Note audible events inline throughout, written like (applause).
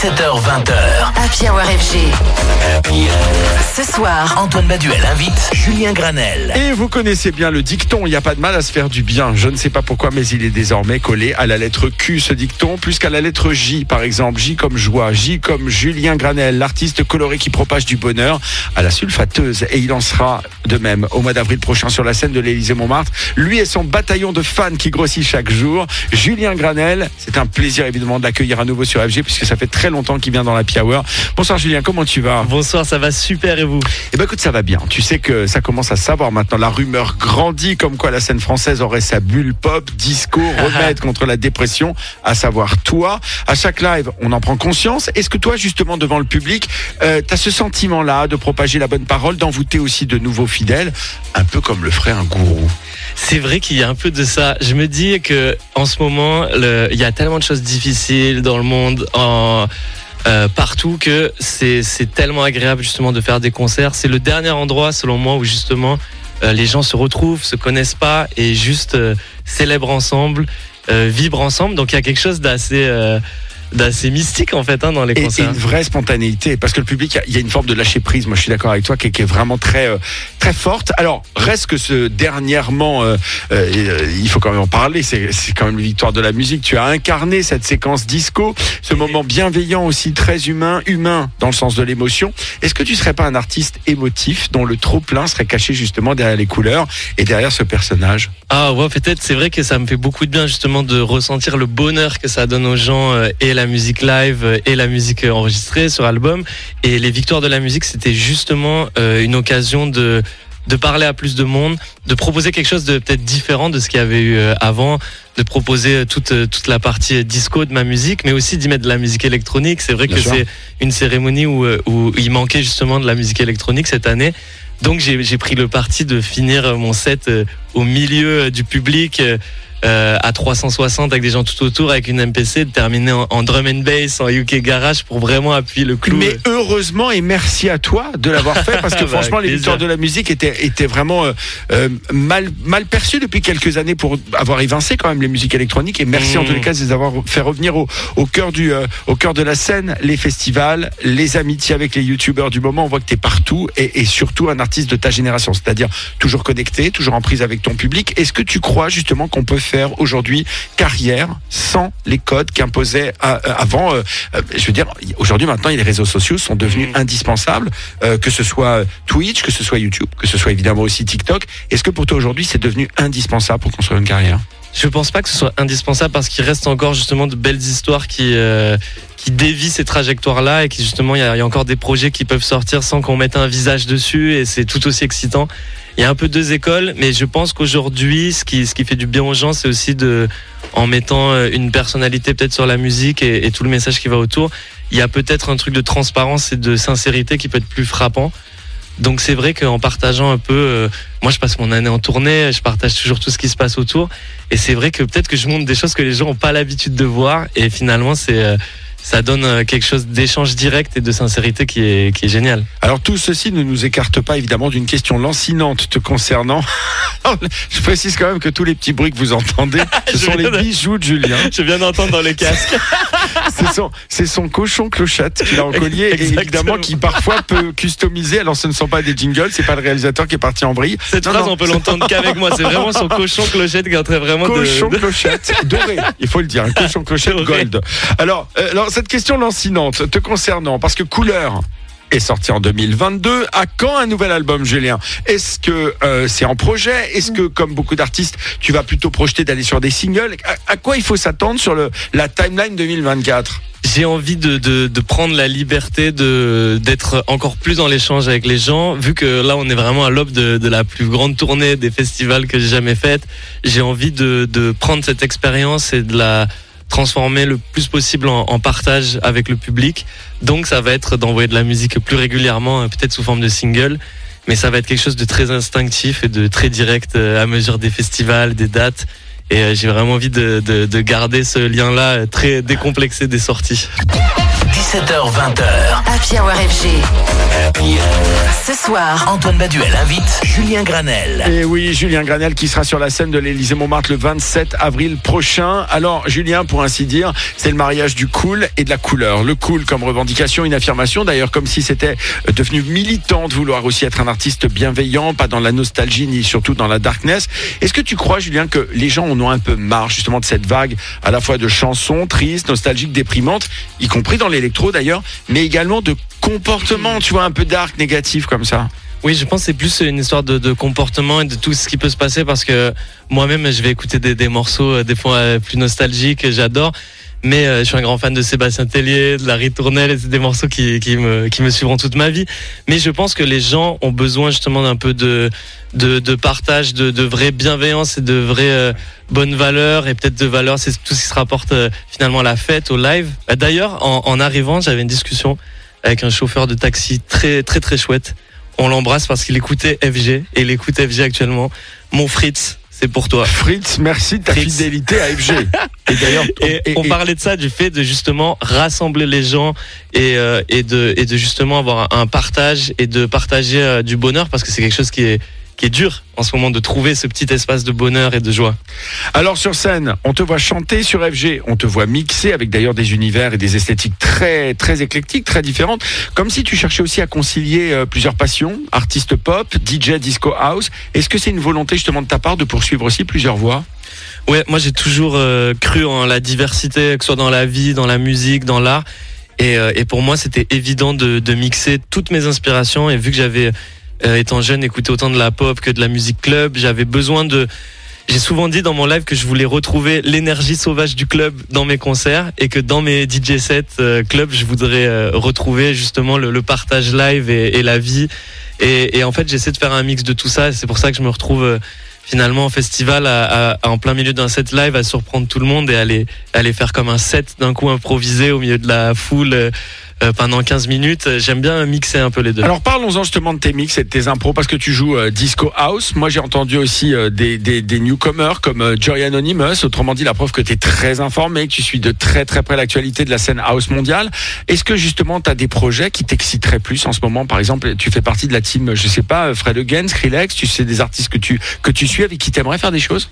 17h20h. Happy Hour FG. Ce soir, Antoine Baduel invite Julien Granel. Et vous connaissez bien le dicton, il n'y a pas de mal à se faire du bien. Je ne sais pas pourquoi, mais il est désormais collé à la lettre Q, ce dicton, plus qu'à la lettre J, par exemple. J comme joie, J comme Julien Granel, l'artiste coloré qui propage du bonheur à la sulfateuse. Et il en sera de même au mois d'avril prochain sur la scène de l'Élysée-Montmartre. Lui et son bataillon de fans qui grossit chaque jour. Julien Granel, c'est un plaisir évidemment de l'accueillir à nouveau sur FG, puisque ça fait très longtemps qu'il vient dans la Hour. Bonsoir Julien, comment tu vas? Bonsoir, ça va super et vous? Eh ben écoute, ça va bien. Tu sais que ça commence à savoir maintenant. La rumeur grandit comme quoi la scène française aurait sa bulle pop, disco, (laughs) remède contre la dépression, à savoir toi. À chaque live, on en prend conscience. Est-ce que toi, justement, devant le public, euh, tu as ce sentiment-là de propager la bonne parole, d'envoûter aussi de nouveaux un peu comme le ferait un gourou C'est vrai qu'il y a un peu de ça. Je me dis que en ce moment, le- il y a tellement de choses difficiles dans le monde. En... euh, partout que c'est tellement agréable justement de faire des concerts. C'est le dernier endroit selon moi où justement euh, les gens se retrouvent, se connaissent pas et juste euh, célèbrent ensemble, vibrent ensemble. Donc il y a quelque chose d'assez d'assez mystique en fait hein, dans les et, et concerts. une vraie spontanéité parce que le public il y a- il y, a une forme de lâcher prise moi je suis d'accord avec toi qui, est- qui est vraiment très euh, très forte alors reste que ce dernièrement euh, euh, il faut quand même en parler c'est quand même une victoire de la musique tu as incarné cette séquence disco ce moment bienveillant aussi très humain humain dans le sens de l'émotion est-ce que tu serais pas un artiste émotif dont le trop plein serait caché justement derrière les couleurs et derrière ce personnage? Ah ouais, peut-être. C'est vrai que ça me fait beaucoup de bien justement de ressentir le bonheur que ça donne aux gens et la musique live euh, et la musique euh, enregistrée sur album. Et les victoires de la musique, c'était justement euh, une occasion de de parler à plus de monde, de proposer quelque chose de peut-être différent de ce qu'il y avait eu avant, de proposer toute toute la partie disco de ma musique, mais aussi d'y mettre de la musique électronique. C'est vrai Bien que c'est une cérémonie où où il manquait justement de la musique électronique cette année. Donc j'ai j'ai pris le parti de finir mon set au milieu du public euh, à 360 avec des gens tout autour avec une MPC, de terminer en, en drum and bass, en UK garage pour vraiment appuyer le clou. Mais heureusement et merci à toi de l'avoir fait parce que (laughs) Bah, franchement les victoires de la musique étaient, étaient vraiment euh, euh, mal, mal perçues depuis quelques années pour avoir évincé quand même les musiques électroniques et merci en Mmh. tous les cas de les avoir fait revenir au, au cœur du au cœur de la scène les festivals les amitiés avec les youtubeurs du moment on voit que tu es partout et, et surtout un artiste de ta génération c'est-à-dire toujours connecté toujours en prise avec ton public est-ce que tu crois justement qu'on peut faire aujourd'hui carrière sans les codes qu'imposait euh, euh, avant euh, je veux dire, aujourd'hui maintenant, les réseaux sociaux sont devenus Mhm. indispensables, que ce soit Twitch, que ce soit YouTube, que ce soit évidemment aussi TikTok. Est-ce que pour toi aujourd'hui, c'est devenu indispensable pour construire une carrière? Je pense pas que ce soit indispensable parce qu'il reste encore justement de belles histoires qui euh, qui dévient ces trajectoires-là et qui justement il y, a- il y a encore des projets qui peuvent sortir sans qu'on mette un visage dessus et c'est tout aussi excitant. Il y a un peu deux écoles, mais je pense qu'aujourd'hui, ce qui ce qui fait du bien aux gens, c'est aussi de en mettant euh, une personnalité peut-être sur la musique et, tout le message qui va autour. Il y a peut-être un truc de transparence et de sincérité qui peut être plus frappant. Donc c'est vrai qu'en partageant un peu, euh, moi je passe mon année en tournée, je partage toujours tout ce qui se passe autour. Et c'est vrai que peut-être que je montre des choses que les gens n'ont pas l'habitude de voir. Et finalement, c'est euh, ça donne euh, quelque chose d'échange direct et de sincérité qui est, qui est génial. Alors tout ceci ne nous écarte pas évidemment d'une question lancinante te concernant. (laughs) je précise quand même que tous les petits bruits que vous entendez, (laughs) ce sont les de- bijoux de Julien. (laughs) Je viens d'entendre dans les casques. C'est son, cochon clochette qu'il a en collier et évidemment qui parfois peut customiser. Alors ce ne sont pas des jingles, c'est pas le réalisateur qui est parti en vrille. Cette Non, phrase, non. on peut l'entendre qu'avec moi. C'est vraiment son cochon clochette qui est en train vraiment de- cochon de... clochette doré, il faut le dire, un cochon clochette Doré. gold. Alors, euh, cette question lancinante te concernant, parce que Couleur est sorti en 2022. À quand un nouvel album, Julien? Est-ce que euh, c'est en projet? Est-ce que, comme beaucoup d'artistes, tu vas plutôt projeter d'aller sur des singles? À, quoi il faut s'attendre sur la timeline 2024 J'ai envie de, prendre la liberté de d'être encore plus dans l'échange avec les gens, vu que là on est vraiment à l'aube de, la plus grande tournée des festivals que j'ai jamais faite. J'ai envie de prendre cette expérience et de la transformer le plus possible en, partage avec le public. Donc ça va être d'envoyer de la musique plus régulièrement, euh, peut-être sous forme de single. Mais ça va être quelque chose de très instinctif et de très direct euh, à mesure des festivals, des dates. Et euh, j'ai vraiment envie de, de, de garder ce lien-là euh, très décomplexé des sorties. 17h20h. Happy Hour FG. Ce soir, Antoine Baduel invite Julien Granel. Et oui, Julien Granel qui sera sur la scène de l'Élysée Montmartre le 27 avril prochain. Alors, Julien, pour ainsi dire, c'est le mariage du cool et de la couleur. Le cool comme revendication, une affirmation d'ailleurs comme si c'était devenu militant de vouloir aussi être un artiste bienveillant, pas dans la nostalgie ni surtout dans la darkness. Est-ce que tu crois, Julien, que les gens en ont un peu marre justement de cette vague à la fois de chansons tristes, nostalgiques, déprimantes, y compris dans l'électro d'ailleurs, mais également de comportements, tu vois, un peu dark, négatif comme ça Oui, je pense que c'est plus une histoire de, de comportement et de tout ce qui peut se passer parce que moi-même, je vais écouter des, des morceaux euh, des fois euh, plus nostalgiques, j'adore. Mais euh, je suis un grand fan de Sébastien Tellier, de la Ritournelle, c'est des morceaux qui, qui, me, qui me suivront toute ma vie. Mais je pense que les gens ont besoin justement d'un peu de, de, partage, de, de vraie bienveillance et de vraies euh, bonnes valeurs et peut-être de valeurs, c'est tout ce qui se rapporte euh, finalement à la fête, au live. Euh, D'ailleurs, en, en arrivant, j'avais une discussion avec un chauffeur de taxi très très très chouette. On l'embrasse parce qu'il écoutait FG et il écoute FG actuellement. Mon Fritz, c'est pour toi. Fritz, merci de ta Fritz. fidélité à FG. (laughs) Et d'ailleurs, Et, et- on et- parlait de ça, du fait de justement rassembler les gens et, euh, et, de, et de justement avoir un partage et de partager euh, du bonheur parce que c'est quelque chose qui est, qui est dur en ce moment de trouver ce petit espace de bonheur et de joie. Alors sur scène, on te voit chanter sur FG, on te voit mixer avec d'ailleurs des univers et des esthétiques très très éclectiques, très différentes, comme si tu cherchais aussi à concilier euh, plusieurs passions, artiste pop, DJ, disco house. Est-ce que c'est une volonté justement de ta part de poursuivre aussi plusieurs voies? Ouais, moi j'ai toujours euh, cru en la diversité, que ce soit dans la vie, dans la musique, dans l'art. Et, euh, et pour moi, c'était évident de, de mixer toutes mes inspirations. Et vu que j'avais, euh, étant jeune, écouté autant de la pop que de la musique club, j'avais besoin de. J'ai souvent dit dans mon live que je voulais retrouver l'énergie sauvage du club dans mes concerts et que dans mes DJ sets euh, club, je voudrais euh, retrouver justement le, le partage live et, et la vie. Et, et en fait, j'essaie de faire un mix de tout ça. C'est pour ça que je me retrouve euh, finalement en festival à, à- à- en plein milieu d'un set live à surprendre tout le monde et aller aller faire comme un set d'un coup improvisé au milieu de la foule pendant 15 minutes j'aime bien mixer un peu les deux. Alors parlons-en justement de tes mix et de tes impros parce que tu joues euh, disco house. Moi j'ai entendu aussi euh, des, des, des newcomers comme euh, Joy Anonymous, autrement dit la preuve que tu es très informé, que tu suis de très très près l'actualité de la scène house mondiale. Est-ce que justement tu as des projets qui t'exciteraient plus en ce moment? Par exemple, tu fais partie de la team, je sais pas, euh, Fred Again, Skrillex, tu sais des artistes que tu que tu suis avec qui t'aimerais faire des choses?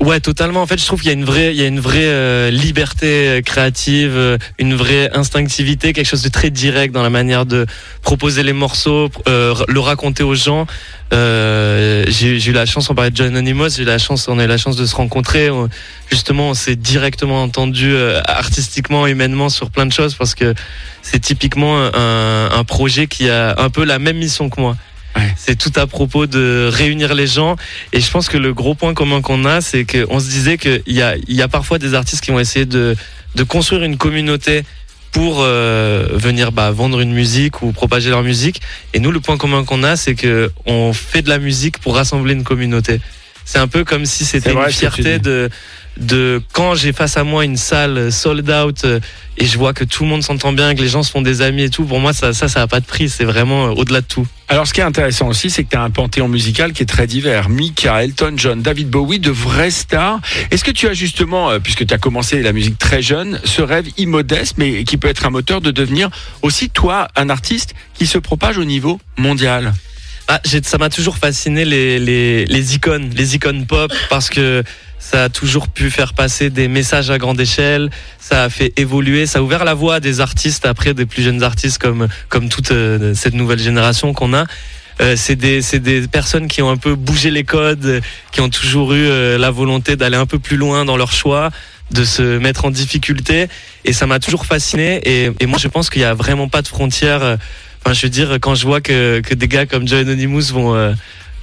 Ouais totalement. En fait je trouve qu'il y a une vraie il y a une vraie euh, liberté euh, créative euh, une vraie instinctivité quelque chose de très direct dans la manière de proposer les morceaux euh, le raconter aux gens. Euh, j'ai eu la chance on parlait de John Anonymous j'ai eu la chance on a eu la chance de se rencontrer. On- justement on s'est directement entendu euh, artistiquement humainement sur plein de choses parce que c'est typiquement un, un projet qui a un peu la même mission que moi Ouais. c'est tout à propos de réunir les gens. Et je pense que le gros point commun qu'on a c'est qu'on se disait qu'il y a, il y a parfois des artistes qui vont essayer de, de construire une communauté pour euh, venir bah, vendre une musique ou propager leur musique. Et nous le point commun qu'on a c'est que on fait de la musique pour rassembler une communauté. C'est un peu comme si c'était une fierté de de quand j'ai face à moi une salle sold out euh, et je vois que tout le monde s'entend bien, que les gens se font des amis et tout, pour moi ça ça ça a pas de prix, c'est vraiment euh, au-delà de tout. Alors, ce qui est intéressant aussi, c'est que tu as un panthéon musical qui est très divers. Mika, Elton John, David Bowie, de vraies stars. Est-ce que tu as justement, euh, puisque tu as commencé la musique très jeune, ce rêve immodeste, mais qui peut être un moteur de devenir aussi, toi, un artiste qui se propage au niveau mondial? Ah, ça m'a toujours fasciné les, les, les icônes, les icônes pop, parce que ça a toujours pu faire passer des messages à grande échelle, ça a fait évoluer, ça a ouvert la voie à des artistes, après des plus jeunes artistes comme, comme toute euh, cette nouvelle génération qu'on a. Euh, c'est des, c'est des personnes qui ont un peu bougé les codes, qui ont toujours eu euh, la volonté d'aller un peu plus loin dans leur choix, de se mettre en difficulté. Et ça m'a toujours fasciné. Et, et moi, je pense qu'il n'y a vraiment pas de frontières. Enfin, je veux dire, quand je vois que, que des gars comme Joe Anonymous vont euh,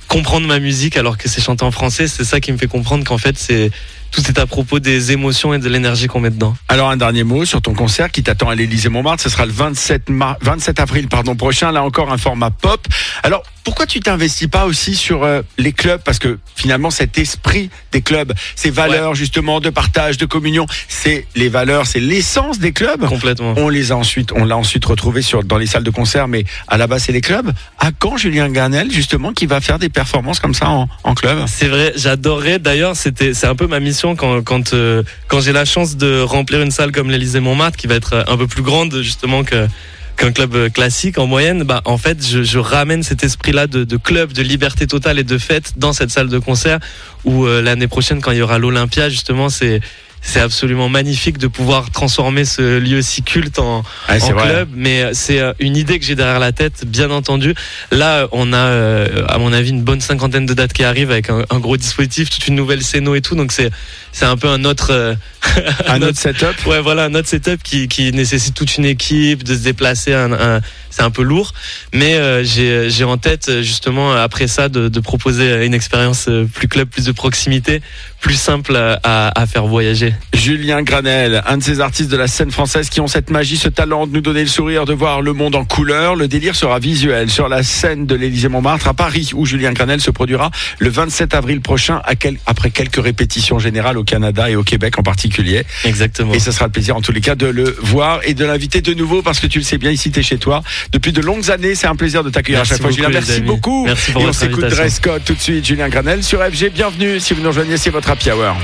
comprendre ma musique alors que c'est chanté en français, c'est ça qui me fait comprendre qu'en fait, c'est tout est à propos des émotions et de l'énergie qu'on met dedans. Alors, un dernier mot sur ton concert qui t'attend à l'Élysée Montmartre. Ce sera le 27, mar- 27 avril pardon, prochain. Là encore, un format pop. Alors, pourquoi tu t'investis pas aussi sur euh, les clubs? Parce que finalement, cet esprit des clubs, ces valeurs justement de partage, de communion, c'est les valeurs, c'est l'essence des clubs? Complètement. On les a ensuite, on l'a ensuite retrouvé sur dans les salles de concert, mais à la base c'est les clubs. À quand Julien Garnel justement qui va faire des performances comme ça en, en club? C'est vrai, j'adorerais. D'ailleurs, c'était, c'est un peu ma mission quand quand euh, quand j'ai la chance de remplir une salle comme l'Élysée Montmartre, qui va être un peu plus grande justement qu'un club euh, classique en moyenne, bah en fait je, ramène cet esprit-là de, club, de liberté totale et de fête dans cette salle de concert où euh, l'année prochaine quand il y aura l'Olympia justement c'est c'est absolument magnifique de pouvoir transformer ce lieu si culte en, Ah, club. Mais euh, c'est euh, une idée que j'ai derrière la tête, bien entendu. Là, on a, euh, à mon avis, une bonne cinquantaine de dates qui arrivent avec un, un gros dispositif, toute une nouvelle scéno et tout. Donc c'est c'est un peu un autre, euh, (laughs) Un autre setup. ouais, voilà, un autre setup qui, qui nécessite toute une équipe, de se déplacer. Un, un- c'est un peu lourd, mais euh, j'ai j'ai en tête justement après ça de, de proposer une expérience plus club, plus de proximité, plus simple à, à- à faire voyager. Julien Granel, un de ces artistes de la scène française qui ont cette magie, ce talent de nous donner le sourire, de voir le monde en couleur. Le délire sera visuel sur la scène de l'Élysée Montmartre à Paris, où Julien Granel se produira le 27 avril prochain, à quel- après quelques répétitions générales au Canada et au Québec en particulier. Exactement. Et ce sera le plaisir en tous les cas de le voir et de l'inviter de nouveau parce que tu le sais bien, ici tu es chez toi. Depuis de longues années, c'est un plaisir de t'accueillir à Merci chaque fois. beaucoup, Julien, merci amis. beaucoup. Merci pour et on s'écoute. Dress Code tout de suite. Julien Granel sur FG, bienvenue. Si vous nous rejoignez, c'est votre happy hour.